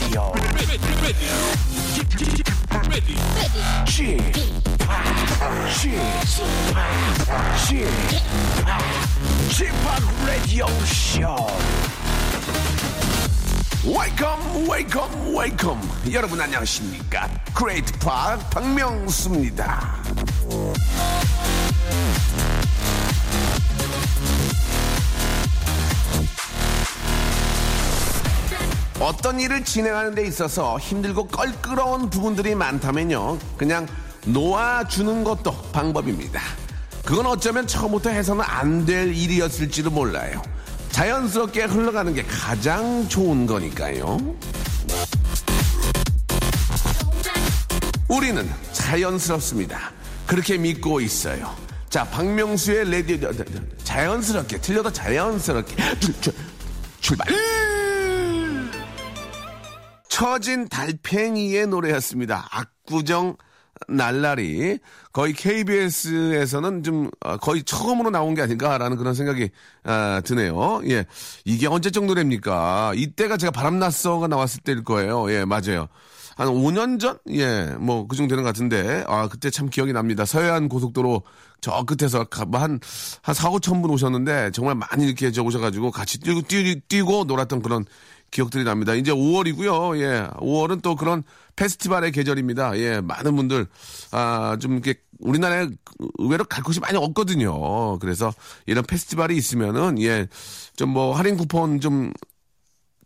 지금부터 G-Park 라디오 G-Park 라디오 쇼 welcome welcome welcome 여러분 안녕하십니까 Great Park 박명수입니다 어떤 일을 진행하는 데 있어서 힘들고 껄끄러운 부분들이 많다면요. 그냥 놓아주는 것도 방법입니다. 그건 어쩌면 처음부터 해서는 안 될 일이었을지도 몰라요. 자연스럽게 흘러가는 게 가장 좋은 거니까요. 우리는 자연스럽습니다. 그렇게 믿고 있어요. 자, 박명수의 레디오 자연스럽게 틀려도 자연스럽게 출, 출발. 처진 달팽이의 노래였습니다. 압구정 날라리 거의 KBS에서는 좀 어, 거의 처음으로 나온 게 아닌가라는 그런 생각이 아, 드네요. 예, 이게 언제적 노래입니까? 이때가 제가 바람났어가 나왔을 때일 거예요. 예, 맞아요. 한 5년 전? 예, 뭐, 그 정도 되는 것 같은데, 아, 그때 참 기억이 납니다. 서해안 고속도로 저 끝에서 뭐 한, 한 4, 5천 분 오셨는데, 정말 많이 이렇게 저 오셔가지고 같이 뛰고, 뛰고, 뛰고 놀았던 그런 기억들이 납니다. 이제 5월이고요. 예. 5월은 또 그런 페스티벌의 계절입니다. 예. 많은 분들, 아, 좀 이렇게 우리나라에 의외로 갈 곳이 많이 없거든요. 그래서 이런 페스티벌이 있으면은, 예. 좀 뭐 할인 쿠폰 좀,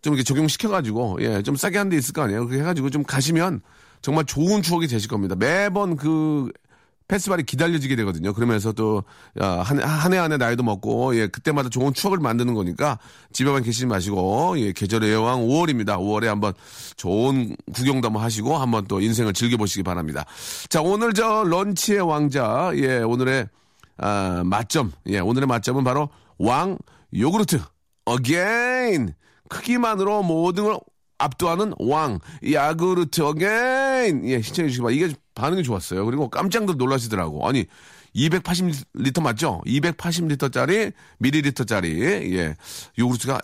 좀 이렇게 적용시켜가지고, 예. 좀 싸게 한 데 있을 거 아니에요. 그렇게 해가지고 좀 가시면 정말 좋은 추억이 되실 겁니다. 매번 그 페스티벌이 기다려지게 되거든요. 그러면서 또, 한, 한해한해 나이도 먹고, 예, 그때마다 좋은 추억을 만드는 거니까 집에만 계시지 마시고, 예, 계절의 여왕 5월입니다. 5월에 한번 좋은 구경도 한번 하시고, 한번 또 인생을 즐겨보시기 바랍니다. 자, 오늘 저 런치의 왕자, 예, 오늘의, 아, 맛점, 예, 오늘의 맛점은 바로 왕 요구르트, again! 크기만으로 모든 걸 압도하는 왕 요구르트 again 예 신청해 주시기 바랍니다. 이게 반응이 좋았어요. 그리고 깜짝들 놀라시더라고. 아니 280리터 맞죠? 280리터짜리 미리리터짜리 예 요구르트가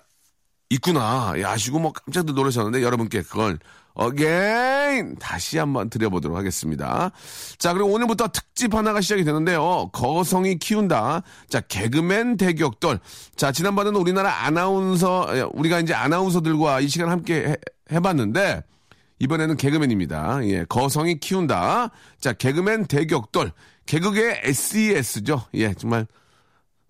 있구나. 예, 아시고 뭐 깜짝들 놀라셨는데 여러분께 그걸 again 다시 한번 드려보도록 하겠습니다. 자 그리고 오늘부터 특집 하나가 시작이 되는데요. 거성이 키운다. 자 개그맨 대격돌. 자 지난번에는 우리나라 아나운서 우리가 이제 아나운서들과 이 시간 함께 해, 해봤는데 이번에는 개그맨입니다. 예 거성이 키운다. 자 개그맨 대격돌. 개그의 SES죠. 예 정말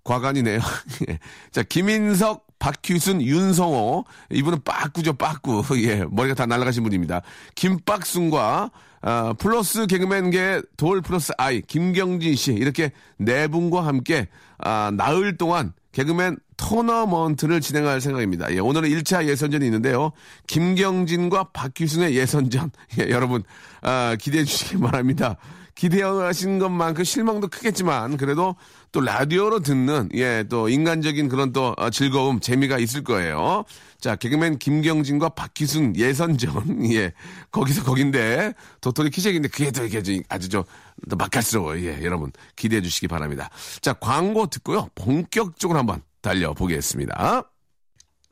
과관이네요. 예. 자 김인석 박휘순, 윤성호, 이분은 빠꾸죠, 빠꾸. 예, 머리가 다 날아가신 분입니다. 김박순과, 아, 플러스 개그맨계 돌 플러스 아이, 김경진 씨, 이렇게 네 분과 함께, 아, 나흘 동안 개그맨 토너먼트를 진행할 생각입니다. 예, 오늘은 1차 예선전이 있는데요. 김경진과 박휘순의 예선전. 예, 여러분, 아, 기대해 주시기 바랍니다. 기대하신 것만큼 실망도 크겠지만 그래도 또 라디오로 듣는 예 또 인간적인 그런 또 어, 즐거움 재미가 있을 거예요. 자 개그맨 김경진과 박희순 예선전 예 거기서 거긴데 도토리 키재기인데 그게 더 이게 아주 저 맛깔스러워요. 예 여러분 기대해 주시기 바랍니다. 자 광고 듣고요 본격적으로 한번 달려 보겠습니다.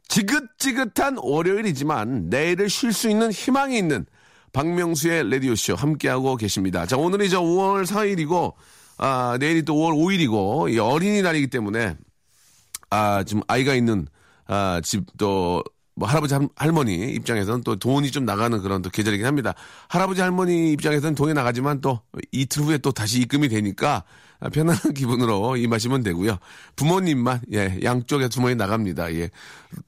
지긋지긋한 월요일이지만 내일을 쉴 수 있는 희망이 있는 박명수의 라디오쇼 함께하고 계십니다. 자, 오늘이 저 5월 4일이고, 아, 내일이 또 5월 5일이고, 어린이날이기 때문에, 아, 지금 아이가 있는, 아, 집 또, 뭐 할아버지 할머니 입장에서는 또 돈이 좀 나가는 그런 또 계절이긴 합니다. 할아버지 할머니 입장에서는 돈이 나가지만 또 이틀 후에 또 다시 입금이 되니까 편안한 기분으로 임하시면 되고요. 부모님만 예 양쪽에 주머니 나갑니다. 예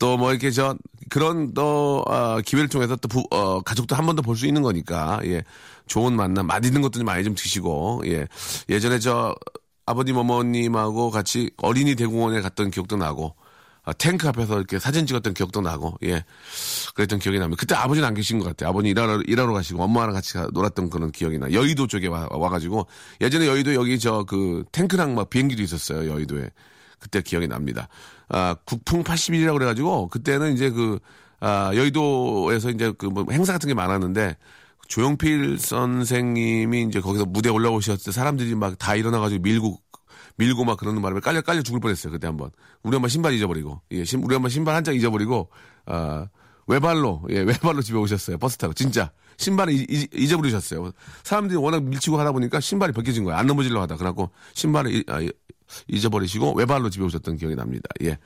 또 뭐 이렇게 저 그런 또 어, 기회를 통해서 또 부, 어, 가족도 한 번 더 볼 수 있는 거니까 예 좋은 만남 맛있는 것도 좀 많이 좀 드시고 예 예전에 저 아버님 어머님하고 같이 어린이 대공원에 갔던 기억도 나고 아, 탱크 앞에서 이렇게 사진 찍었던 기억도 나고, 예. 그랬던 기억이 납니다. 그때 아버지는 안 계신 것 같아요. 아버님 일하러, 일하러 가시고 엄마랑 같이 가, 놀았던 그런 기억이 나. 여의도 쪽에 와, 와가지고, 예전에 여의도 여기 저 그 탱크랑 막 비행기도 있었어요. 여의도에. 그때 기억이 납니다. 아, 국풍 81이라고 그래가지고, 그때는 이제 그, 아, 여의도에서 이제 그 뭐 행사 같은 게 많았는데, 조용필 선생님이 이제 거기서 무대 올라오셨을 때 사람들이 막 다 일어나가지고 밀고 밀고 막 그러는 바람에 깔려 깔려 죽을 뻔했어요 그때 한번 우리 엄마 신발 잊어버리고 예 신, 우리 엄마 신발 한 장 잊어버리고 아 외발로, 예, 외발로 집에 오셨어요. 버스 타고. 진짜. 신발을 이, 잊어버리셨어요. 사람들이 워낙 밀치고 하다 보니까 신발이 벗겨진 거예요. 안 넘어질러 하다. 그래갖고 신발을 이, 아, 잊어버리시고 외발로 집에 오셨던 기억이 납니다. 예.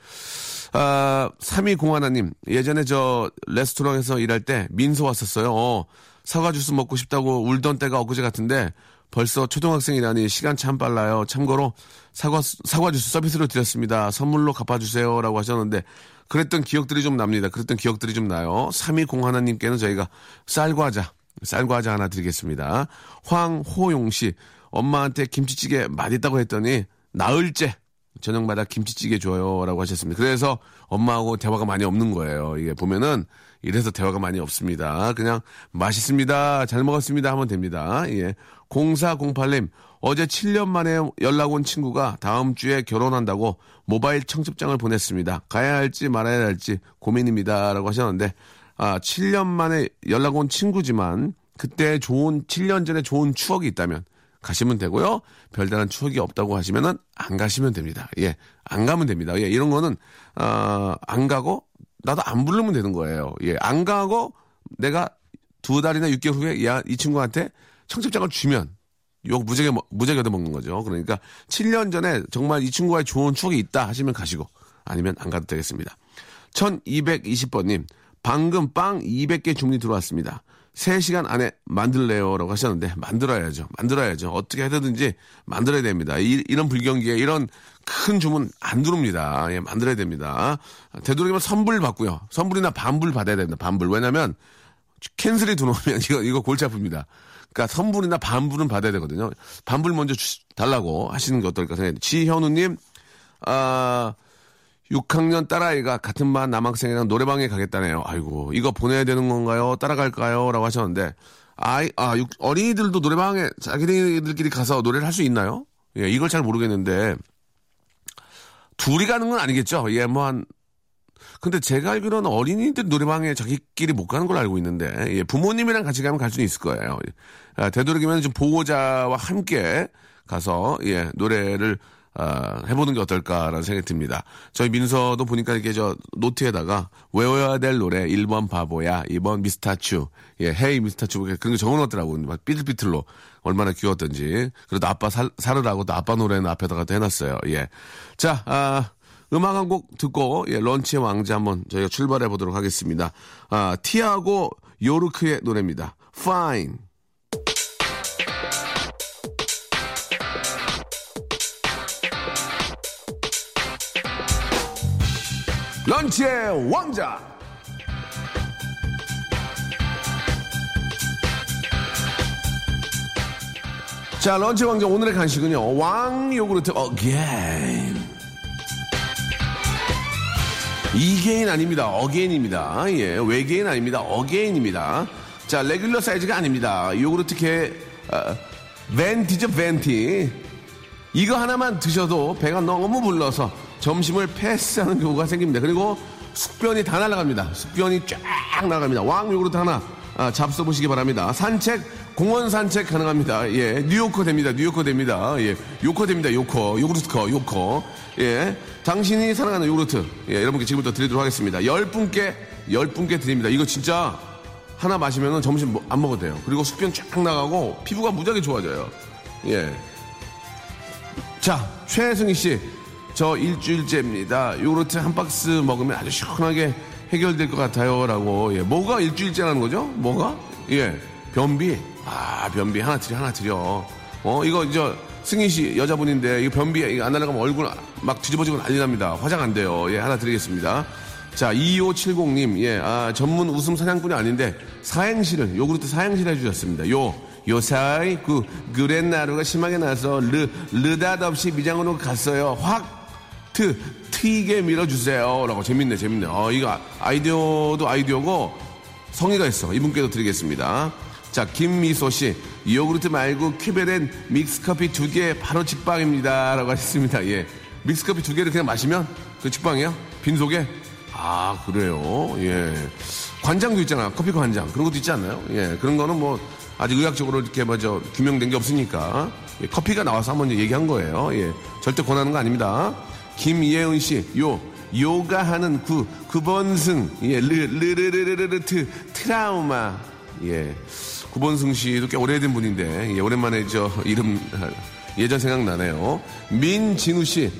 아, 3201님. 예전에 저 레스토랑에서 일할 때 민소 왔었어요. 어, 사과 주스 먹고 싶다고 울던 때가 엊그제 같은데 벌써 초등학생이라니 시간 참 빨라요. 참고로 사과, 사과 주스 서비스로 드렸습니다. 선물로 갚아주세요. 라고 하셨는데 그랬던 기억들이 좀 납니다. 그랬던 기억들이 좀 나요. 3201님께는 저희가 쌀과자, 쌀과자 하나 드리겠습니다. 황호용 씨, 엄마한테 김치찌개 맛있다고 했더니 나흘째 저녁마다 김치찌개 줘요. 라고 하셨습니다. 그래서 엄마하고 대화가 많이 없는 거예요. 이게 보면은 이래서 대화가 많이 없습니다. 그냥 맛있습니다. 잘 먹었습니다. 하면 됩니다. 예. 0408님, 어제 7년 만에 연락 온 친구가 다음 주에 결혼한다고 모바일 청첩장을 보냈습니다. 가야 할지 말아야 할지 고민입니다. 라고 하셨는데, 아, 7년 만에 연락 온 친구지만, 그때 좋은, 7년 전에 좋은 추억이 있다면, 가시면 되고요. 별다른 추억이 없다고 하시면은 안 가시면 됩니다. 예, 안 가면 됩니다. 예, 이런 거는 어, 안 가고 나도 안 부르면 되는 거예요. 예, 안 가고 내가 두 달이나 6개월 후에 야, 이 친구한테 청첩장을 주면 욕 무지하게, 무지하게 얻어먹는 거죠. 그러니까 7년 전에 정말 이 친구와의 좋은 추억이 있다 하시면 가시고 아니면 안 가도 되겠습니다. 1220번님, 방금 빵 200개 주문이 들어왔습니다. 3시간 안에 만들래요? 라고 하셨는데, 만들어야죠. 만들어야죠. 어떻게 해서든지 만들어야 됩니다. 이, 런 불경기에 이런 큰 주문 안 들어옵니다. 예, 만들어야 됩니다. 되도록이면 선불 받고요. 선불이나 반불 받아야 됩니다. 반불. 왜냐면, 캔슬이 들어오면 이거, 이거 골치 아픕니다. 그러니까 선불이나 반불은 받아야 되거든요. 반불 먼저 주, 달라고 하시는 게 어떨까 생각해요. 지현우님, 아, 6학년 딸아이가 같은 반 남학생이랑 노래방에 가겠다네요. 아이고, 이거 보내야 되는 건가요? 따라갈까요? 라고 하셨는데, 아이, 아, 어린이들도 노래방에 자기들끼리 가서 노래를 할 수 있나요? 예, 이걸 잘 모르겠는데, 둘이 가는 건 아니겠죠? 예, 뭐 한, 근데 제가 알기로는 어린이들 노래방에 자기끼리 못 가는 걸 알고 있는데, 예, 부모님이랑 같이 가면 갈 수는 있을 거예요. 아, 되도록이면 좀 보호자와 함께 가서, 예, 노래를 어, 해보는 게 어떨까라는 생각이 듭니다. 저희 민서도 보니까 이렇게 저 노트에다가 외워야 될 노래 1번 바보야, 2번 미스타츄, 예, 헤이 미스타츄 그런 거 적어놓더라고요. 막 삐뚤삐뚤로 얼마나 귀여웠던지. 그래도 아빠 살, 살으라고 또 아빠 노래는 앞에다가 또 해놨어요. 예. 자, 아, 음악 한 곡 듣고 예, 런치의 왕자 한번 저희가 출발해 보도록 하겠습니다. 아, 티아고 요르크의 노래입니다. Fine. 런치의 왕자. 자, 런치 왕자 오늘의 간식은요. 왕 요구르트 again. 외계인 아닙니다. again입니다. 예, 외계인 아닙니다. again입니다. 자, regular 사이즈가 아닙니다. 요구르트 게 어, venti죠, venti. 이거 하나만 드셔도 배가 너무 불러서 점심을 패스하는 경우가 생깁니다. 그리고 숙변이 다 날아갑니다. 숙변이 쫙 나갑니다. 왕 요구르트 하나 아, 잡숴 보시기 바랍니다. 산책, 공원 산책 가능합니다. 예, 뉴요커 됩니다. 뉴요커 됩니다. 예, 요커 됩니다. 요커, 요구르트 커, 요커. 예, 당신이 사랑하는 요구르트. 예, 여러분께 지금부터 드리도록 하겠습니다. 열 분께, 열 분께 드립니다. 이거 진짜 하나 마시면 점심 뭐, 안 먹어도 돼요. 그리고 숙변 쫙 나가고 피부가 무지하게 좋아져요. 예. 자, 최승희 씨. 저 일주일째입니다. 요구르트 한 박스 먹으면 아주 시원하게 해결될 것 같아요. 라고. 예. 뭐가 일주일째라는 거죠? 뭐가? 예. 변비. 아, 변비. 하나 드려, 하나 드려. 어, 이거, 저, 승희 씨, 여자분인데, 이거 변비 이거 안 날아가면 얼굴 막 뒤집어지고 난리 납니다. 화장 안 돼요. 예, 하나 드리겠습니다. 자, 2570님, 예, 아, 전문 웃음 사냥꾼이 아닌데, 사행시를, 요구르트 사행시를 해 주셨습니다. 요, 요사이, 그, 그랜나루가 심하게 나서, 르, 르닷없이 미장으로 갔어요. 확, 트, 트이게 밀어주세요. 라고 재밌네, 재밌네. 어, 이거 아이디어도 아이디어고 성의가 있어. 이분께도 드리겠습니다. 자, 김미소 씨. 요구르트 말고 큐베렌 믹스커피 두 개 바로 직방입니다. 라고 하셨습니다. 예. 믹스커피 두 개를 그냥 마시면 그 직방이야? 빈속에? 아, 그래요. 예. 관장도 있잖아. 커피 관장. 그런 것도 있지 않나요? 예. 그런 거는 뭐 아직 의학적으로 이렇게 먼저 규명된 게 없으니까 예. 커피가 나와서 한번 얘기한 거예요. 예. 절대 권하는 거 아닙니다. 김예은 씨, 요 요가하는 구, 구본승, 예, 르, 르르르르르, 트, 트라우마, 예. 구본승 씨도 꽤 오래된 분인데, 예, 오랜만에 저 이름, 예전 생각나네요. 민진우 씨,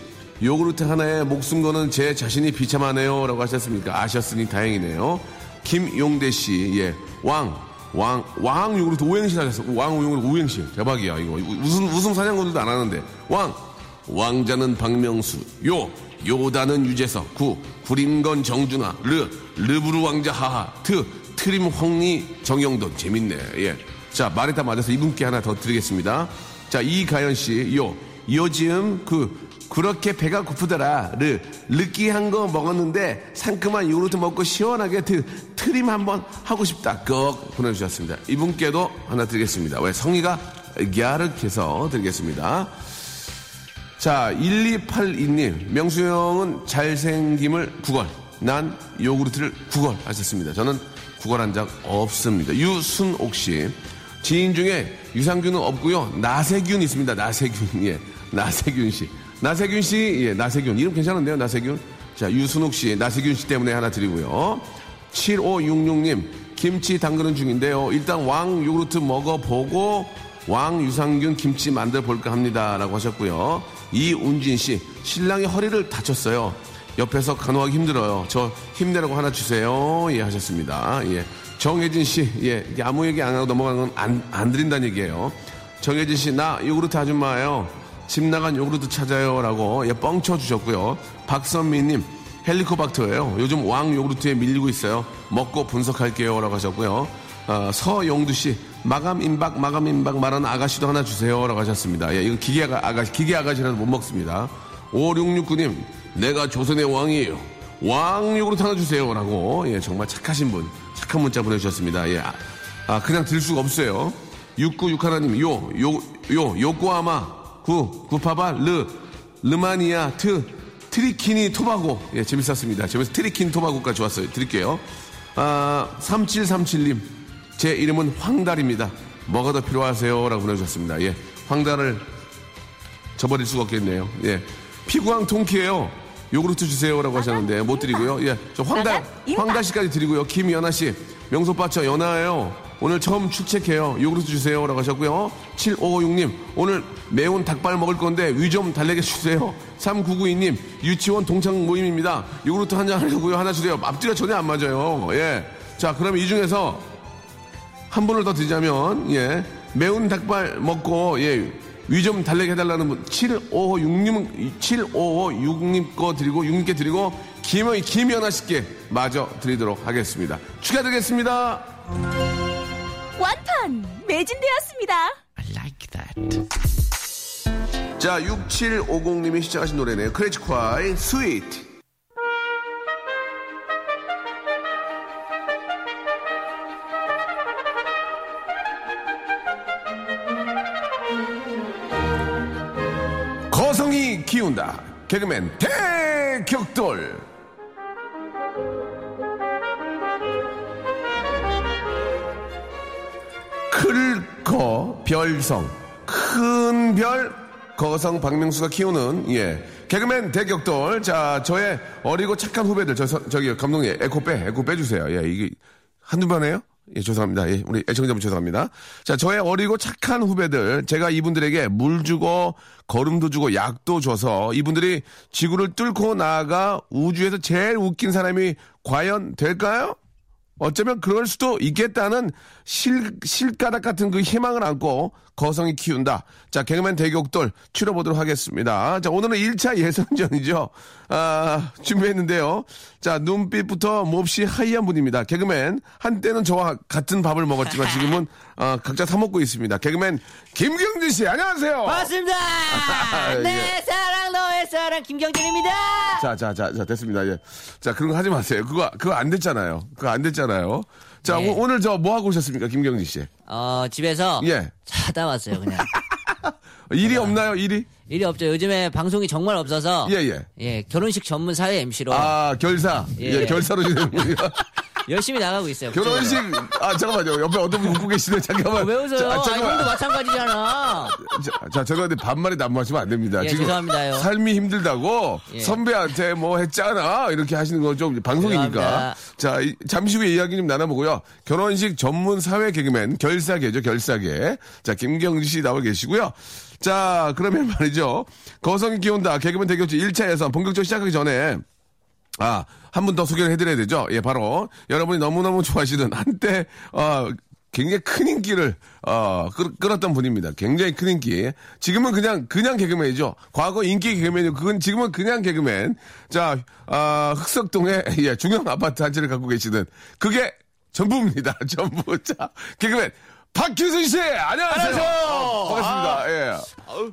요구르트 하나에 목숨 거는 제 자신이 비참하네요. 라고 하셨습니까? 아셨으니 다행이네요. 김용대 씨, 예, 왕, 왕, 왕 요구르트 오행시 하셨어. 왕 요구르트 오행시. 대박이야, 이거. 웃음, 웃음 사냥꾼들도 안 하는데. 왕, 왕자는 박명수, 요, 요다는 유재석, 구, 구림건 정준하, 르, 르브루 왕자 하하, 트, 트림 홍리 정형돈. 재밌네. 예. 자, 말이 다 맞아서 이분께 하나 더 드리겠습니다. 자, 이가연 씨, 요, 요즘 그, 그렇게 배가 고프더라. 르, 느끼한 거 먹었는데 상큼한 요구르트 먹고 시원하게 트, 트림 한번 하고 싶다. 꺽 보내주셨습니다. 이분께도 하나 드리겠습니다. 왜 성의가 갸륵해서 드리겠습니다. 자, 1282님, 명수 형은 잘생김을 구걸, 난 요구르트를 구걸 하셨습니다. 저는 구걸한 적 없습니다. 유순옥 씨, 지인 중에 유산균은 없고요. 나세균 있습니다. 나세균, 예, 나세균 씨. 나세균 씨, 예, 나세균. 이름 괜찮은데요, 나세균? 자, 유순옥 씨, 나세균 씨 때문에 하나 드리고요. 7566님, 김치 담그는 중인데요. 일단 왕 요구르트 먹어보고 왕 유산균 김치 만들어 볼까 합니다. 라고 하셨고요. 이운진 씨, 신랑이 허리를 다쳤어요. 옆에서 간호하기 힘들어요. 저 힘내라고 하나 주세요. 예, 하셨습니다. 예. 정혜진 씨, 예, 아무 얘기 안 하고 넘어가는 건 안, 안 드린다는 얘기예요. 정혜진 씨, 나 요구르트 아줌마예요. 집 나간 요구르트 찾아요. 라고, 예, 뻥쳐 주셨고요. 박선미님, 헬리코박터예요. 요즘 왕 요구르트에 밀리고 있어요. 먹고 분석할게요. 라고 하셨고요. 어, 서용두 씨, 마감 임박, 마감 임박 말하는 아가씨도 하나 주세요. 라고 하셨습니다. 예, 이거 기계 아가, 기계 아가씨라도 못 먹습니다. 5669님, 내가 조선의 왕이에요. 왕 요구르트 하나 주세요. 라고, 예, 정말 착하신 분, 착한 문자 보내주셨습니다. 예, 아, 그냥 들 수가 없어요. 6961님, 요, 요, 요, 요코하마, 구, 구파바, 르, 르마니아, 트, 트리니다드 토바고. 예, 재밌었습니다. 재밌어. 트리킨 토바고까지 왔어요. 드릴게요. 아, 3737님. 제 이름은 황달입니다. 뭐가 더 필요하세요? 라고 보내주셨습니다. 예. 황달을 저버릴 수가 없겠네요. 예. 피구왕 통키예요 요구르트 주세요. 라고 하셨는데 못 드리고요. 예. 저 황달, 황달 씨까지 드리고요. 김연아 씨. 명소빠처 연아예요. 오늘 처음 출첵해요. 요구르트 주세요. 라고 하셨고요. 7556님, 오늘 매운 닭발 먹을 건데 위 좀 달래게 주세요. 3992님, 유치원 동창 모임입니다. 요구르트 한 잔 하려고요. 하나 주세요. 앞뒤가 전혀 안 맞아요. 예. 자, 그럼 이 중에서 한 분을 더 드리자면, 예. 매운 닭발 먹고, 예. 위 좀 달래게 해달라는 분, 7556님, 7556님 거 드리고, 6님께 드리고, 김, 김연아 씨께 마저 드리도록 하겠습니다. 축하드리겠습니다. 완판 매진되었습니다. I like that. 자, 6750님이 시작하신 노래네요. 크래치콰이, 스위 개그맨 대격돌. 클거 별성. 큰 별 거성 박명수가 키우는 예. 개그맨 대격돌. 자 저의 어리고 착한 후배들. 저 서- 저기 감독님 에코 빼 에코 빼주세요. 예 이게 한두 번에요 예 죄송합니다. 예 우리 애청자분 죄송합니다. 자 저의 어리고 착한 후배들. 제가 이분들에게 물 주고 걸음도 주고 약도 줘서 이분들이 지구를 뚫고 나아가 우주에서 제일 웃긴 사람이 과연 될까요? 어쩌면 그럴 수도 있겠다는 실, 실가닥 같은 그 희망을 안고 거성이 키운다. 자, 개그맨 대격돌 치러보도록 하겠습니다. 자, 오늘은 1차 예선전이죠. 아, 준비했는데요. 자, 눈빛부터 몹시 하이한 분입니다. 개그맨, 한때는 저와 같은 밥을 먹었지만 지금은 아, 각자 사먹고 있습니다. 개그맨 김경진 씨, 안녕하세요. 반갑습니다. 예. 내 사랑 너의 사랑 김경진입니다. 자, 자, 자, 자, 됐습니다. 예. 자, 그런 거 하지 마세요. 그거, 그거 안 됐잖아요. 그거 안 됐잖아요. 자, 네. 오, 오늘 저 뭐 하고 오셨습니까, 김경진 씨? 어 집에서 예. 자다 왔어요 그냥. 일이 없나요, 일이? 일이 없죠. 요즘에 방송이 정말 없어서 예, 예. 예, 결혼식 전문 사회 MC로 아, 결사. 예, 예. 결사로 지내는군요. 열심히 나가고 있어요. 결혼식, 아, 잠깐만요. 옆에 어떤 분 웃고 계시네. 잠깐만. 왜 웃어요? 자, 아, 잠깐만. 형도 마찬가지잖아. 자, 자, 죄송한데 반말이 난무하시면 안 됩니다. 예, 지금 죄송합니다요. 삶이 힘들다고 예. 선배한테 뭐 했잖아. 이렇게 하시는 건 좀 방송이니까. 죄송합니다. 자, 이- 잠시 후에 이야기 좀 나눠보고요. 결혼식 전문 사회 개그맨 결사계죠, 결사계. 자, 김경지 씨 나와 계시고요. 자, 그러면 말이죠. 거성이 기온다. 개그맨 대결지 1차 예선 본격적으로 시작하기 전에 아, 한 분 더 소개를 해드려야 되죠. 예, 바로 여러분이 너무너무 좋아하시는 한때, 어, 굉장히 큰 인기를, 어, 끌, 끌었던 분입니다. 굉장히 큰 인기. 지금은 그냥, 그냥 개그맨이죠. 과거 인기 개그맨이고, 그건 지금은 그냥 개그맨. 자, 아, 흑석동에, 예, 중형 아파트 한 채를 갖고 계시는, 그게 전부입니다. 전부. 자, 개그맨. 박규순 씨! 안녕하세요! 어, 반갑습니다. 예.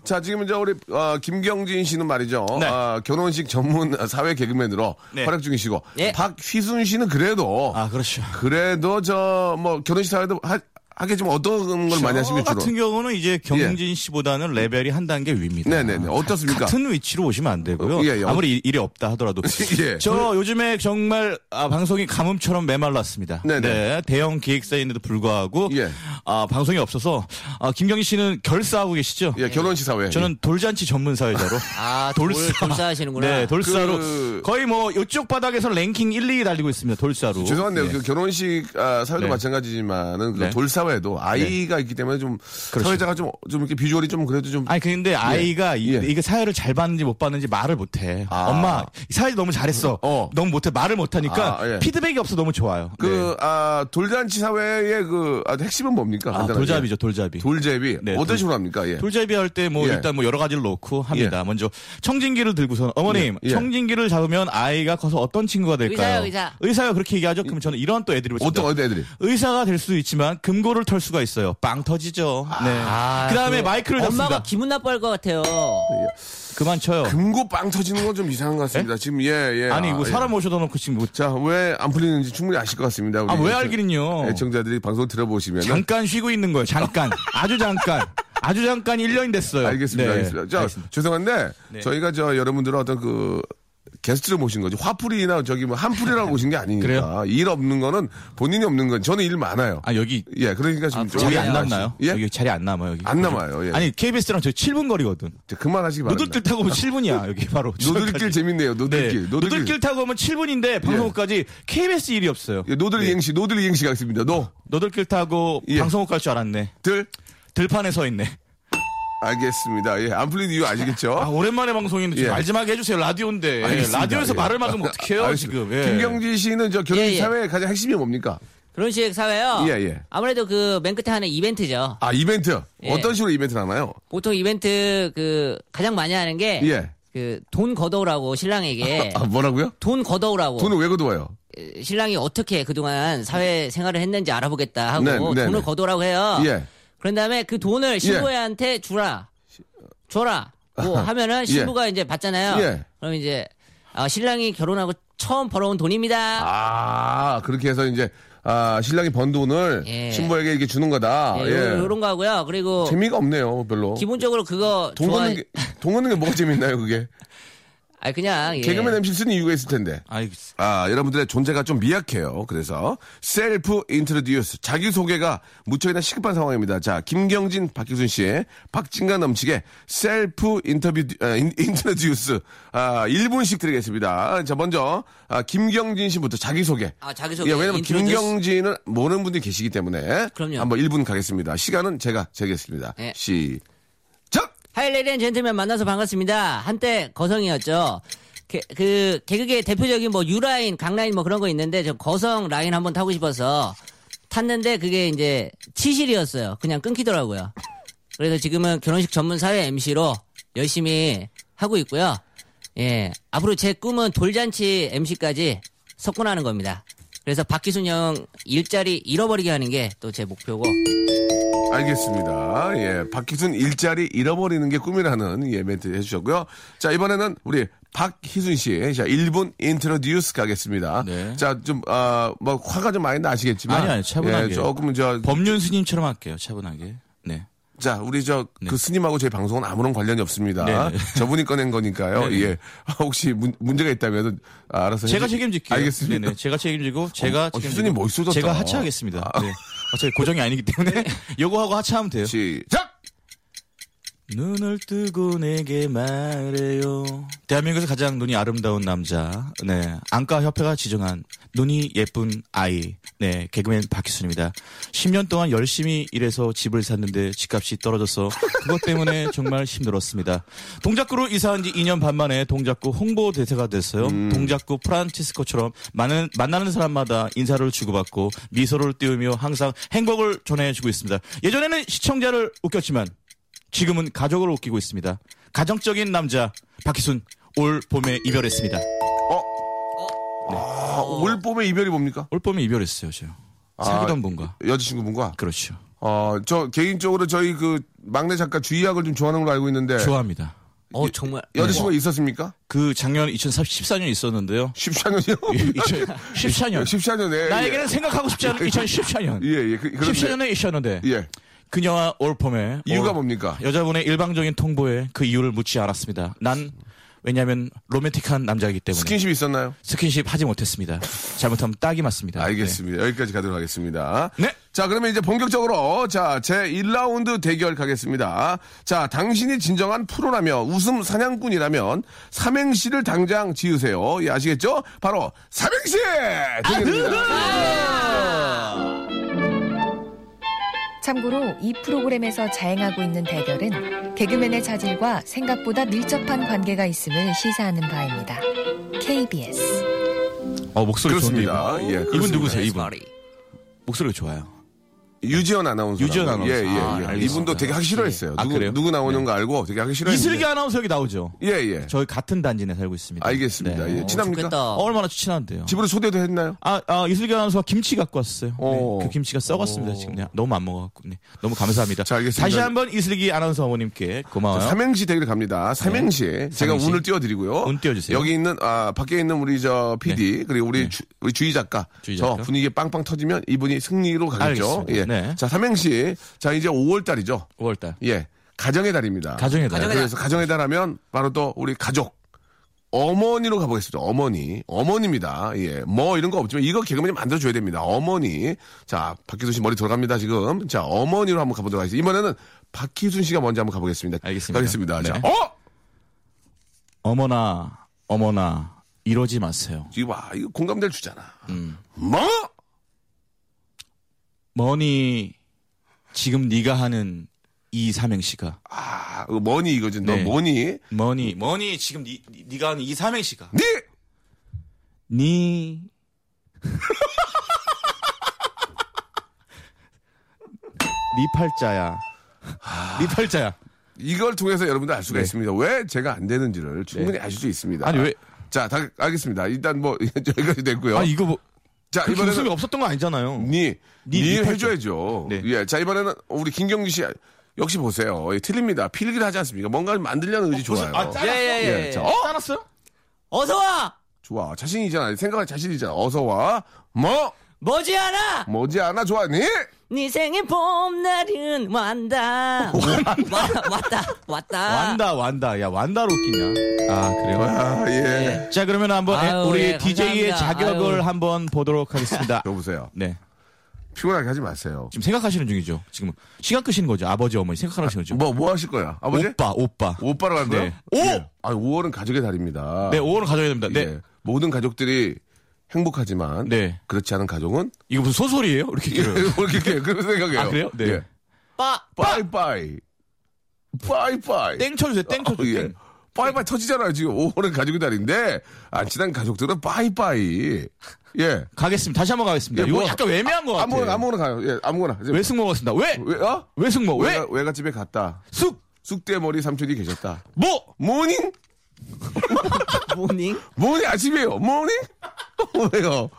자, 지금 이제 우리, 어, 김경진 씨는 말이죠. 네. 아, 결혼식 전문 사회 개그맨으로 네. 활약 중이시고. 예. 박휘순 씨는 그래도. 아, 그렇죠. 그래도 저, 뭐, 결혼식 사회도 하, 하겠지만 어떤 걸 많이 저 주로? 같은 경우는 이제 경진 씨보다는 레벨이 한 단계 위입니다. 네네네. 어떻습니까? 같은 위치로 오시면 안 되고요. 어, 예, 예. 아무리 일- 일이 없다 하더라도. 예. 저 요즘에 정말 아, 방송이 가뭄처럼 메말랐습니다. 네네. 네, 대형 기획사인데도 불구하고 예. 아, 방송이 없어서 아, 김경희 씨는 결사하고 계시죠? 예, 결혼식 사회. 저는 돌잔치 전문 사회자로. 아, 돌, 돌사. 돌사 하시는구나. 네, 돌사로 그- 거의 뭐 이쪽 바닥에서 랭킹 1, 2위 달리고 있습니다. 돌사로. 죄송한데요. 네. 그 결혼식 아, 사회도 네. 마찬가지지만은 그 네. 돌사 회도 아이가 있기 때문에 좀 그렇죠. 사회자가 좀, 좀 이렇게 비주얼이 좀 그래도 좀 아니 근데 아이가 이, 예. 이게 사회를 잘 받는지 못 받는지 말을 못 해. 아. 엄마 사회 너무 잘했어. 어. 너무 못해 말을 못 하니까 아, 예. 피드백이 없어 너무 좋아요. 그, 네. 아, 돌잔치 사회의 그, 아, 핵심은 뭡니까? 아, 간단하게. 돌잡이죠 돌잡이. 돌제비. 네, 어떤 돌- 식으로 합니까? 예. 돌잡이 할 때뭐 예. 일단 뭐 여러 가지를 놓고 합니다. 먼저 청진기를 들고서 어머님 예, 예. 청진기를 잡으면 아이가 커서 어떤 친구가 될까요? 의사요, 의사. 가 그렇게 얘기하죠. 그럼 저는 이런 또 애드립을 어떤, 애들이? 의사가 될 수도 있지만 금고 를 털 수가 있어요. 빵 터지죠. 네. 아, 그다음에 그 마이크를 엄마가 잡습니다. 기분 나빠할 것 같아요. 그만 쳐요. 금고 빵 터지는 건 좀 이상한 것 같습니다. 지금, 예, 예. 아니 아, 뭐 예. 사람 모셔다 놓고 지금 뭐 자, 왜 안 풀리는지 충분히 아실 것 같습니다. 아, 왜 알기는요? 애청자들이 방송 들어보시면. 잠깐 쉬고 있는 거예요. 잠깐. 아주 잠깐. 아주 잠깐 1년이 됐어요. 알겠습니다. 네, 알겠습니다. 자, 알겠습니다. 죄송한데, 네. 저희가 저 여러분들은 어떤 그, 게스트를 모신 거지. 화풀이나 저기 뭐 한풀이라고 오신 게 아니니까. 그래요? 일 없는 거는 본인이 없는 건 저는 일 많아요. 아, 여기 예, 그러니까 지금 아, 좀 자리 예, 안? 남나요? 예? 여기 자리 안 남아요, 여기. 안 남아요, 예. 아니, KBS랑 저희 7분 거리거든. 그만하시기 바랍니다. 노들길 타고 오면 7분이야, 여기 바로. 노들길 재밌네요. 네. 노들길. 노들길. 타고 오면 7분인데 방송국까지 KBS 일이 없어요. 예, 노들 이행시, 노들 이행시 가겠습니다. 노, 노들길 타고 예. 방송국 갈 줄 알았네. 들. 들판에 서 있네. 알겠습니다. 예, 안 풀린 이유 아시겠죠? 아, 오랜만에 방송인데 좀 예. 말좀하게 해주세요. 라디오인데. 알겠습니다. 라디오에서 예. 말을 막으면 어떡해요, 알겠습니다. 지금. 예. 김경진 씨는 저 결혼 예, 예. 사회의 가장 핵심이 뭡니까? 결혼식 사회요. 예, 예. 아무래도 그 맨 끝에 하는 이벤트죠. 아, 이벤트. 예. 어떤 식으로 이벤트를 하나요? 보통 이벤트 그 가장 많이 하는 게 예. 그돈 걷어오라고 신랑에게 아, 뭐라고요? 돈 걷어오라고 돈을 왜 거두어요? 신랑이 어떻게 그동안 사회 생활을 했는지 알아보겠다 하고 네, 네, 돈을 네. 걷어오라고 해요. 예. 그런 다음에 그 돈을 신부한테 주라. 줘라. 뭐 하면은 신부가 이제 받잖아요. 예. 그럼 이제 아, 신랑이 결혼하고 처음 벌어온 돈입니다. 아, 그렇게 해서 이제, 아, 신랑이 번 돈을 예. 신부에게 이렇게 주는 거다. 예, 예. 요, 런 거 하고요. 그리고 재미가 없네요, 별로. 기본적으로 그거 돈 좋아. 걷는 게, 돈 걷는 게 뭐가 재밌나요, 그게? 아 그냥 예. 개그맨 MC 쓰는 이유가 있을 텐데. 아이, 아, 여러분들의 존재가 좀 미약해요. 그래서 self introduce 자기 소개가 무척이나 시급한 상황입니다. 자, 김경진, 박휘순 씨의 박진감 넘치게 셀프 인터뷰 아, in, introduce 아, 1분씩 드리겠습니다. 자, 먼저 아, 김경진 씨부터 자기 소개. 아, 자기 소개. 예, 왜냐면 introduce. 김경진은 모르는 분들이 계시기 때문에 그럼요. 한번 1분 가겠습니다. 시간은 제가 재겠습니다. 예. 시작. 하이레디언 젠틀맨 만나서 반갑습니다. 한때 거성이었죠. 개, 그 개그계 대표적인 뭐 유라인, 강라인 뭐 그런 거 있는데 저 거성 라인 한번 타고 싶어서 탔는데 그게 이제 치실이었어요. 그냥 끊기더라고요. 그래서 지금은 결혼식 전문 사회 MC로 열심히 하고 있고요. 예. 앞으로 제 꿈은 돌잔치 MC까지 석권하는 겁니다. 그래서 박기순 형 일자리 잃어버리게 하는 게 또 제 목표고. 알겠습니다. 예, 박휘순 일자리 잃어버리는 게 꿈이라는 예, 멘트 해주셨고요. 자, 이번에는 우리 박휘순 씨. 자, 1분 introduce 가겠습니다. 네. 자, 좀, 아, 뭐, 화가 좀 많이 나시겠지만. 아니, 아니, 차분하게. 예, 조금 저, 법륜 스님처럼 할게요, 차분하게. 네. 자, 우리 저그 스님하고 저희 방송은 아무런 관련이 없습니다. 네, 네. 저분이 꺼낸 거니까요. 네, 네. 예. 혹시 문, 문제가 있다면 알아서 제가 해주- 책임질게요. 알겠습니다. 네네. 제가 책임지고 제가 어, 책임지고 휘순 님 멋있어졌다. 제가 하차하겠습니다. 아. 네. 어차피 고정이 아니기 때문에 요거 하고 하차하면 돼요. 시작! 눈을 뜨고 내게 말해요. 대한민국에서 가장 눈이 아름다운 남자. 네. 안과 협회가 지정한 눈이 예쁜 아이. 네. 개그맨 박희순입니다. 10년 동안 열심히 일해서 집을 샀는데 집값이 떨어져서 그것 때문에 정말 힘들었습니다. 동작구로 이사한 지 2년 반 만에 동작구 홍보 대사가 됐어요. 동작구 프란치스코처럼 많은, 만나는 사람마다 인사를 주고받고 미소를 띄우며 항상 행복을 전해주고 있습니다. 예전에는 시청자를 웃겼지만 지금은 가족을 웃기고 있습니다. 가정적인 남자 박희순 올 봄에 이별했습니다. 아, 올 봄에 이별이 뭡니까? 올 봄에 이별했어요, 저. 사귀던 아, 분과. 여자친구분과? 그렇죠. 어, 저 개인적으로 저희 그 막내 작가 주희학을 좀 좋아하는 걸로 알고 있는데. 좋아합니다. 어 정말 여자친구가 있었습니까? 그 작년 2014년 있었는데요. 14년이요? 2014년. 14년에. 나에게는 생각하고 싶지 않은 2014년. 예, 예. 그, 그런데- 14년에 있었는데 예. 그녀와 올 봄에 이유가 올- 뭡니까? 여자분의 일방적인 통보에 그 이유를 묻지 않았습니다. 난 왜냐하면 로맨틱한 남자이기 때문에 스킨십 있었나요? 스킨십 하지 못했습니다. 잘못하면 딱이 맞습니다. 알겠습니다. 여기까지 가도록 하겠습니다. 네. 자, 그러면 이제 본격적으로 자, 제 1라운드 대결 가겠습니다. 자, 당신이 진정한 프로라며 웃음 사냥꾼이라면 삼행시를 당장 지으세요. 예, 아시겠죠? 바로 삼행시 대결입니다. 참고로 이 프로그램에서 자행하고 있는 대결은 개그맨의 자질과 생각보다 밀접한 관계가 있음을 시사하는 바입니다. KBS 어 목소리 그렇습니다. 이분. 예, 이분 그렇습니다. 누구세요? 이분. 목소리가 좋아요. 유지연 아나운서. 유지연 아나운서. 예, 예, 예. 아. 이분도 되게 하기 싫어했어요. 아, 누구, 그래요? 누구 나오는 네. 거 알고 되게 하기 싫어했는데. 이슬기 아나운서 여기 나오죠. 예, 예. 저희 같은 단지 내 살고 있습니다. 알겠습니다. 네. 예. 친합니까? 어, 얼마나 친한데요. 집으로 초대도 했나요? 아, 아, 이슬기 아나운서가 김치 갖고 왔어요. 오. 네, 그 김치가 썩었습니다. 지금 네, 너무 안 먹어갖고. 네, 너무 감사합니다. 자, 알겠습니다. 다시 한번 이슬기 아나운서 어머님께 고마워요. 자, 삼행시 대결 갑니다. 삼행시. 제가 네. 삼행시. 운을 띄워드리고요. 운 띄워주세요. 여기 있는, 아, 밖에 있는 우리 저 PD, 그리고 우리, 주, 우리 주희 작가. 저 작가. 분위기 빵빵 터지면 이분이 승리로 가겠죠. 알겠습니다. 예. 네. 자, 삼행시. 자, 이제 5월 달이죠. 5월 달. 예. 가정의 달입니다. 가정의 달. 가정의 그래서 가정의 달 하면 바로 또 우리 가족. 어머니로 가보겠습니다. 어머니. 어머니입니다. 예. 뭐 이런 거 없지만 이거 개그맨이 만들어줘야 됩니다. 어머니. 자, 박휘순 씨 머리 돌아갑니다, 지금. 자, 어머니로 한번 가보도록 하겠습니다. 이번에는 박휘순 씨가 먼저 한번 가보겠습니다. 알겠습니다. 가겠습니다. 자, 네. 어? 어머나, 어머나, 이러지 마세요. 이거 봐. 이거 공감대를 주잖아. 음. 뭐? 머니, 지금 네가 하는 이 삼행시가. 아, 이거 뭐니 이거지. 너 네. 뭐니? 머니, 머니, 지금 니, 니- 네가 하는 이 삼행시가. 니! 니. 니 팔자야. 니 팔자야. 이걸 통해서 여러분들 알 수가 네. 있습니다. 왜 제가 안 되는지를 충분히 아실 수 있습니다. 아니, 왜- 자, 다 알겠습니다. 일단 뭐 여기까지 됐고요. 아, 이거 뭐. 자, 그 이번에는 웃음이 없었던 거 아니잖아요. 니, 니, 니. 해줘야죠. 네. 예. 자, 이번에는 우리 김경규 씨 역시 보세요. 예, 틀립니다. 필기를 하지 않습니까? 뭔가 만들려는 의지 좋아요. 아, 짜- 예예 예. 예, 자, 어? 따랐어요? 어서 와. 좋아. 자신이잖아. 생각할 자신이잖아. 어서 와. 뭐? 머지않아. 뭐지 않아? 좋아하니? 네 생의 봄날은 완다. 와, 왔다 왔다. 완다, 완다. 야, 완다로 웃기냐. 아, 그래요? 아, 예. 자, 그러면 한번 아유, 우리 예, DJ의 감사합니다. 자격을 아유. 한번 보도록 하겠습니다. 여보세요. 네. 피곤하게 하지 마세요. 지금 생각하시는 중이죠. 지금 시간 끄시는 거죠. 아버지, 어머니 생각하시는 거죠. 뭐, 뭐 하실 거야? 아버지? 오빠, 오빠. 오빠로 갈 거야? 네. 오! 아니, 5월은 가족의 달입니다. 네, 5월은 가져야 됩니다. 네. 예. 모든 가족들이 행복하지만 네. 그렇지 않은 가족은 이거 무슨 소설이에요? 이렇게 길어요. 이렇게 그런 생각해요. 아, 그래요? 네. 예. 빠. 빠이빠이. 빠이빠이. 땡 쳐주세요. 땡 쳐주세요. 어, 예. 땡. 빠이빠이 터지잖아요. 지금 5월은 가족의 달인데 안 친한 가족들은 빠이빠이. 예. 가겠습니다. 다시 한번 가겠습니다. 예, 이거 뭐, 약간 애매한 것 같아요. 아무거나, 아무거나 가요. 예, 아무거나. 이제 외숙모 같습니다. 왜? 왜, 어? 외숙모. 왜? 외가, 외갓집에 갔다. 숙. 쑥대머리 삼촌이 계셨다. 뭐? morning? morning. morning 아침이에요. morning? 왜요?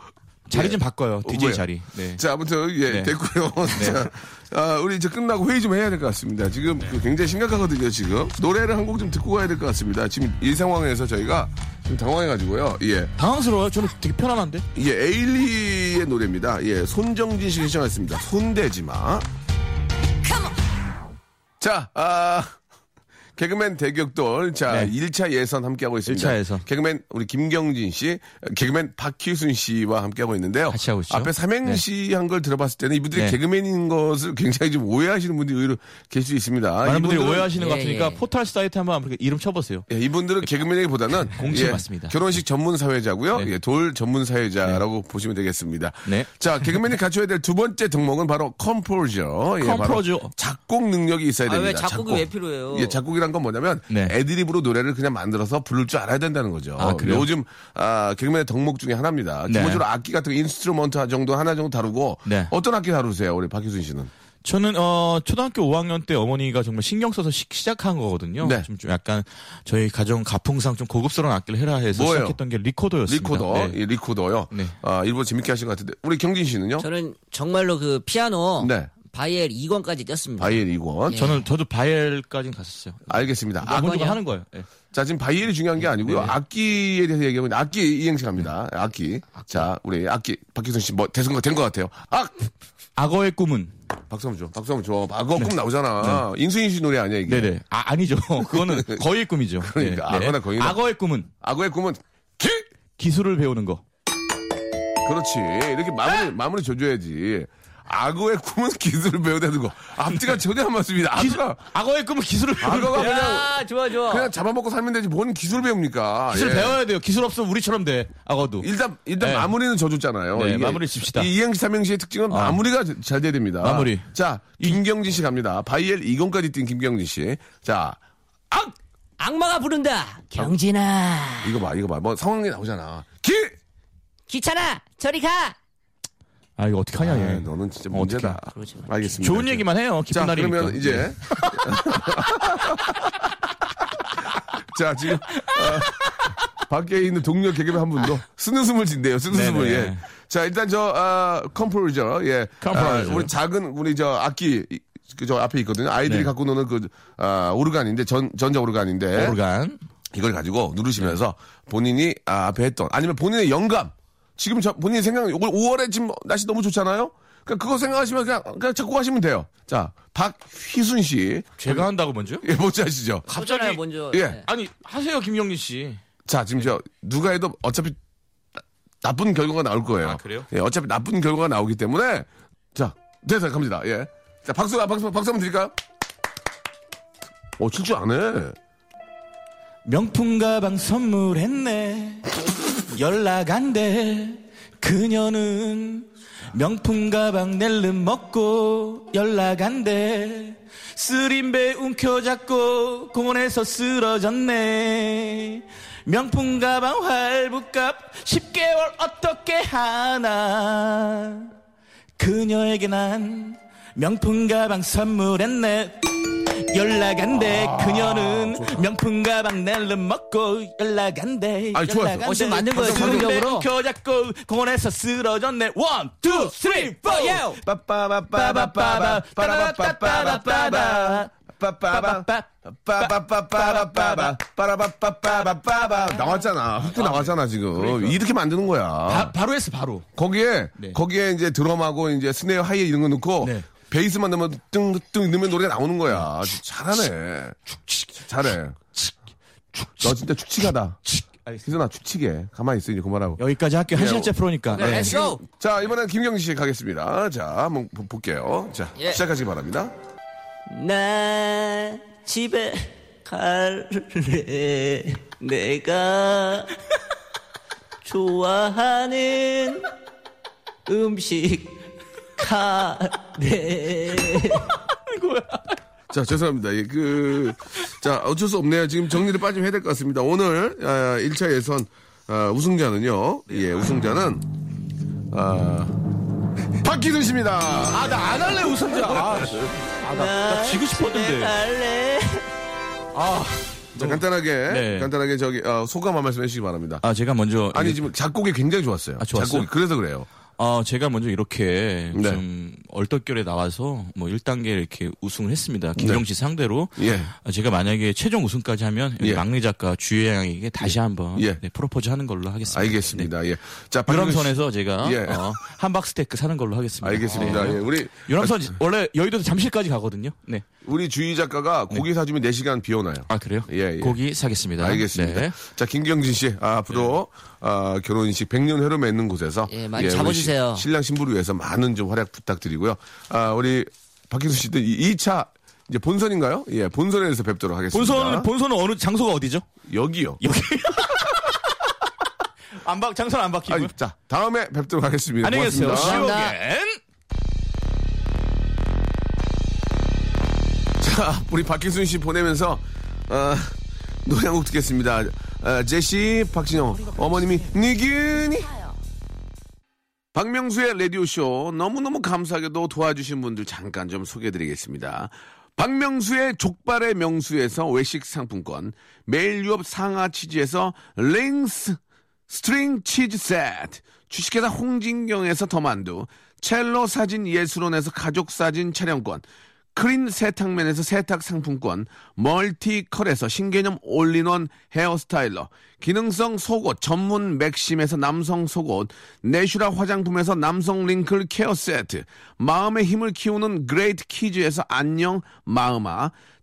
자리 좀 바꿔요. DJ 왜요? 자리. 네. 자, 아무튼, 예, 네. 됐고요. 자, 아, 우리 이제 끝나고 회의 좀 해야 될 것 같습니다. 지금 그 굉장히 심각하거든요, 지금. 노래를 한 곡 좀 듣고 가야 될 것 같습니다. 지금 이 상황에서 저희가 좀 당황해가지고요. 예. 당황스러워요. 저는 되게 편안한데. 예, 에일리의 노래입니다. 예, 손정진 씨가 신청했습니다. 손대지 마. 자, 아, 개그맨 대격돌. 자, 네. 1차 예선 함께하고 있습니다. 1차 예선. 개그맨 우리 김경진 씨, 개그맨 박희순 씨와 함께하고 있는데요. 같이 하고 있죠. 앞에 삼행시 한걸 들어봤을 때는 이분들이 네. 개그맨인 것을 굉장히 좀 오해하시는 분들이 의외로 계실 수 있습니다. 많은 분들이 오해하시는 것 예, 같으니까 예. 포털 사이트 한번 이렇게 이름 쳐보세요. 예, 이분들은 개그맨이기보다는 공채 맞습니다. 결혼식 전문 사회자고요. 네. 예, 돌 전문 사회자라고 보시면 되겠습니다. 네. 자, 개그맨이 갖춰야 될 두 번째 덕목은 바로 composer. 예, 바로 composer. 작곡 능력이 있어야 아, 됩니다. 왜 작곡이 왜 필요해요? 예, 작곡이 란건 뭐냐면 네. 애드립으로 노래를 그냥 만들어서 부를 줄 알아야 된다는 거죠. 아, 그래요? 요즘 아, 개그맨의 덕목 중에 하나입니다. 네. 기본적으로 악기 같은 거 instrument 정도 하나 정도 다루고 네. 어떤 악기 다루세요, 우리 박희순 씨는? 저는 어 초등학교 5학년 때 어머니가 정말 신경 써서 시, 작한 거거든요. 네. 좀, 좀 약간 저희 가정 가풍상 좀 고급스러운 악기를 해라 해서 뭐예요? 시작했던 게 리코더였습니다. 리코더, 네. 예, 리코더요. 네. 아, 일본 재밌게 하신 것 같은데 우리 경진 씨는요? 저는 정말로 그 피아노 네. 바이엘 2권까지 뗐습니다. 바이엘 이권. 예. 저는 저도 바이엘까지는 갔었어요. 알겠습니다. 아, 아버지가 악건이요? 하는 거예요. 예. 자, 지금 바이엘이 중요한 게 아니고요. 네. 악기에 대해서 있는데, 악기 이행시 갑니다. 악기. 자, 우리 악기, 박기순 씨, 뭐, 대선 된것 같아요. 악! 악어의 꿈은 박수 한번 줘. 박수 한번 줘. 악어 꿈 나오잖아. 인수인 씨 노래 아니야, 이게? 네네 아 아니죠. 그거는 거의 꿈이죠. 그러니까, 악어나 거의나. 악어의 꿈은 악어의 꿈은 기! 기술을 배우는 거. 그렇지. 이렇게 마무리, 마무리 줘줘야지. 악어의 꿈은 기술을 배우다는 거. 앞뒤가 전혀 안 맞습니다. 기술, 악어가, 악어의 꿈은 기술을 배우는 악어가 거. 그냥, 야, 좋아, 좋아. 그냥 잡아먹고 살면 되지. 뭔 기술 배웁니까? 기술 예. 배워야 돼요. 기술 없으면 우리처럼 돼. 악어도. 일단 일단 네. 마무리는 져줬잖아요. 네, 마무리 칩시다. 이 이행시 삼행시의 특징은 마무리가 잘 돼야 됩니다. 마무리. 자 김경진 씨 갑니다. 바이엘 2권까지 뗀 김경진 씨. 자 악! 악마가 부른다. 경진아. 이거 봐 이거 봐. 뭐 상황이 나오잖아. 기! 귀찮아. 저리 가. 아 이거 어떻게 하냐 아, 얘. 너는 진짜 어, 문제다. 그러지 마. 알겠습니다. 좋은 얘기만 해요. 기쁜 자 날이니까. 그러면 이제 자 지금 어, 밖에 있는 동료 개그맨 한 분도 쓰는 숨을 진대요. 쓰는 네네. 숨을 예. 자 일단 저 아, 컴포저 예. 컴포저. 아, 우리 작은 우리 저 악기 그저 앞에 있거든요. 아이들이 네. 갖고 노는 그 아, 오르간인데 전 전자 오르간인데 오르간. 이걸 가지고 누르시면서 본인이 아, 앞에 했던 아니면 본인의 영감 지금 저 본인이 생각 이걸 5월에 지금 날씨 너무 좋잖아요. 그러니까 그거 생각하시면 그냥 그냥 자꾸 하시면 돼요. 자 박희순 씨, 제가 한다고 먼저? 예 뭔지 아시죠? 갑자기 먼저. 예. 네. 아니 하세요 김영진 씨. 자 지금 저 누가 해도 어차피 나- 나쁜 결과가 나올 거예요. 아, 그래요? 예, 어차피 나쁜 결과가 나오기 때문에 자 됐어요 갑니다. 예. 자 박수 박수 박수 한번 드릴까요? 어 칠줄 안 해. 명품 가방 선물했네. 연락 안 돼. 그녀는 명품 가방 낼름 먹고 연락 안 돼. 쓰림배 움켜잡고 공원에서 쓰러졌네. 명품 가방 할부값 10개월 어떻게 하나. 그녀에게 난 명품 가방 선물했네. 연락 안 돼. 그녀는 명품 가방 낼름 먹고 연락 안 돼. 아니, 좋았어. 연락 안 어, 지금 돼. 만든 거예요, 쓰린 배 전문적으로? 움켜잡고 공원에서 쓰러졌네. One, two, three, four! 빠빠바빠바빠바 빠빠바 빠빠빠빠바빠바 빠라바빠빠바빠바 나왔잖아 hook 나왔잖아 지금 이렇게 만드는 거야 바, 바로 했어, 바로. 거기에 네. 거기에 이제 드럼하고 이제 snare hi 이런 거 넣고 네. 베이스만 넣으면 뚱뚱 넣으면 노래가 나오는 거야. 잘하네. 잘해. 너 진짜 축치가다. 희선아 축치게 가만히 있어 이제 그만하고. 여기까지 할게요. 한 네, 시간째 프로니까. 네, Let's go. 자 이번엔 김경진 씨 가겠습니다. 자 한번 보- 볼게요. 자 예. 시작하시기 바랍니다. 나 집에 갈래. 내가 좋아하는 음식 카레. 자, 죄송합니다. 예, 그, 자, 어쩔 수 없네요. 지금 정리를 빠지면 해야 될 것 같습니다. 오늘, 아, 1차 예선, 아, 우승자는요, 예, 우승자는, 아, 박기순 씨입니다. 아, 나 안 할래, 우승자. 아, 아, 나, 나 지고 싶었는데. 갈래. 자, 간단하게, 네. 간단하게 저기, 어, 소감 한 말씀 해주시기 바랍니다. 아, 제가 먼저. 아니, 지금 작곡이 굉장히 좋았어요. 아, 좋았어요? 작곡이. 그래서 그래요. 어, 제가 먼저 이렇게 네. 좀 얼떨결에 나와서 뭐 1단계 이렇게 우승을 했습니다. 김경 씨 상대로. 예. 아, 제가 만약에 최종 우승까지 하면 예. 막내 작가 주혜양에게 다시 한번 예. 네, 프로포즈 하는 걸로 하겠습니다. 알겠습니다. 예. 자, 박명수 씨. 유람선에서 제가 예. 어, 함박 스테이크 사는 걸로 하겠습니다. 알겠습니다. 네. 예. 우리 유람선 원래 여의도에서 잠실까지 가거든요. 네. 우리 주희 작가가 고기 사주면 4시간 비워놔요. 아 그래요? 예, 예. 고기 사겠습니다. 알겠습니다. 네. 자, 김경진 씨, 아, 앞으로 아, 결혼식 100년 회로 맺는 곳에서 예, 많이 우리 잡아주세요. 시- 신랑 신부를 위해서 많은 좀 활약 부탁드리고요. 아, 우리 박희수 씨도 2차 이제 본선인가요? 예, 본선에서 뵙도록 하겠습니다. 본선 본선은 어느 장소가 어디죠? 여기요. 여기. 안 박, 장소는 안 박히고요. 아니, 자, 다음에 뵙도록 하겠습니다. 안녕히 계세요. 시오겐. 자, 우리 박희순 씨 보내면서 어, 노래 한곡 듣겠습니다. 어, 제시 박진영 어머님이 니균이 박명수의 라디오쇼 너무너무 감사하게도 도와주신 분들 잠깐 좀 소개해드리겠습니다. 박명수의 족발의 명수에서 외식 상품권, 매일 유업 상하 치즈에서 링스 스트링 치즈 세트, 주식회사 홍진경에서 더만두, 첼로 사진 예술원에서 가족 사진 촬영권, 크린 세탁면에서 세탁 상품권, 멀티컬에서 신개념 all-in-one hair styler, 기능성 속옷 전문 맥심에서 남성 속옷, 내슈라 화장품에서 남성 wrinkle care 세트, 마음의 힘을 키우는 그레이트 키즈에서 안녕 마음아,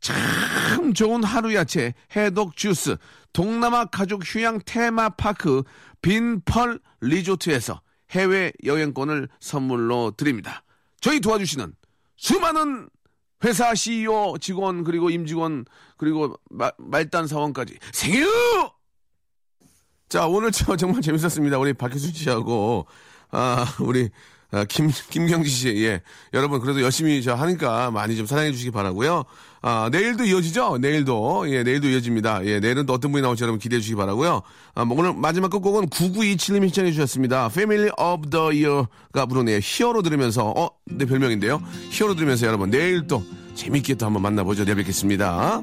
참 좋은 하루 야채 해독 주스 동남아 가족 휴양 테마파크 빈펄 리조트에서 해외 여행권을 선물로 드립니다. 저희 도와주시는 수많은 회사 CEO 직원 그리고 임직원 그리고 마- 말단 사원까지 생유 자 오늘 저 정말 재밌었습니다. 우리 박효순 씨하고 아 우리 아, 김 김경지 씨, 예 여러분 그래도 열심히 저 하니까 많이 좀 사랑해 주시기 바라고요. 아 내일도 이어지죠. 내일도 예 내일도 이어집니다. 예 내일은 또 어떤 분이 나올지 여러분 기대해 주시기 바라고요. 아, 뭐 오늘 마지막 끝곡은 9927님이 신청해 주셨습니다. Family of the Year가 부르네요. 히어로 들으면서 어 내 별명인데요. 히어로 들으면서 여러분 내일 또 재밌게 또 한번 만나보죠. 내일 뵙겠습니다.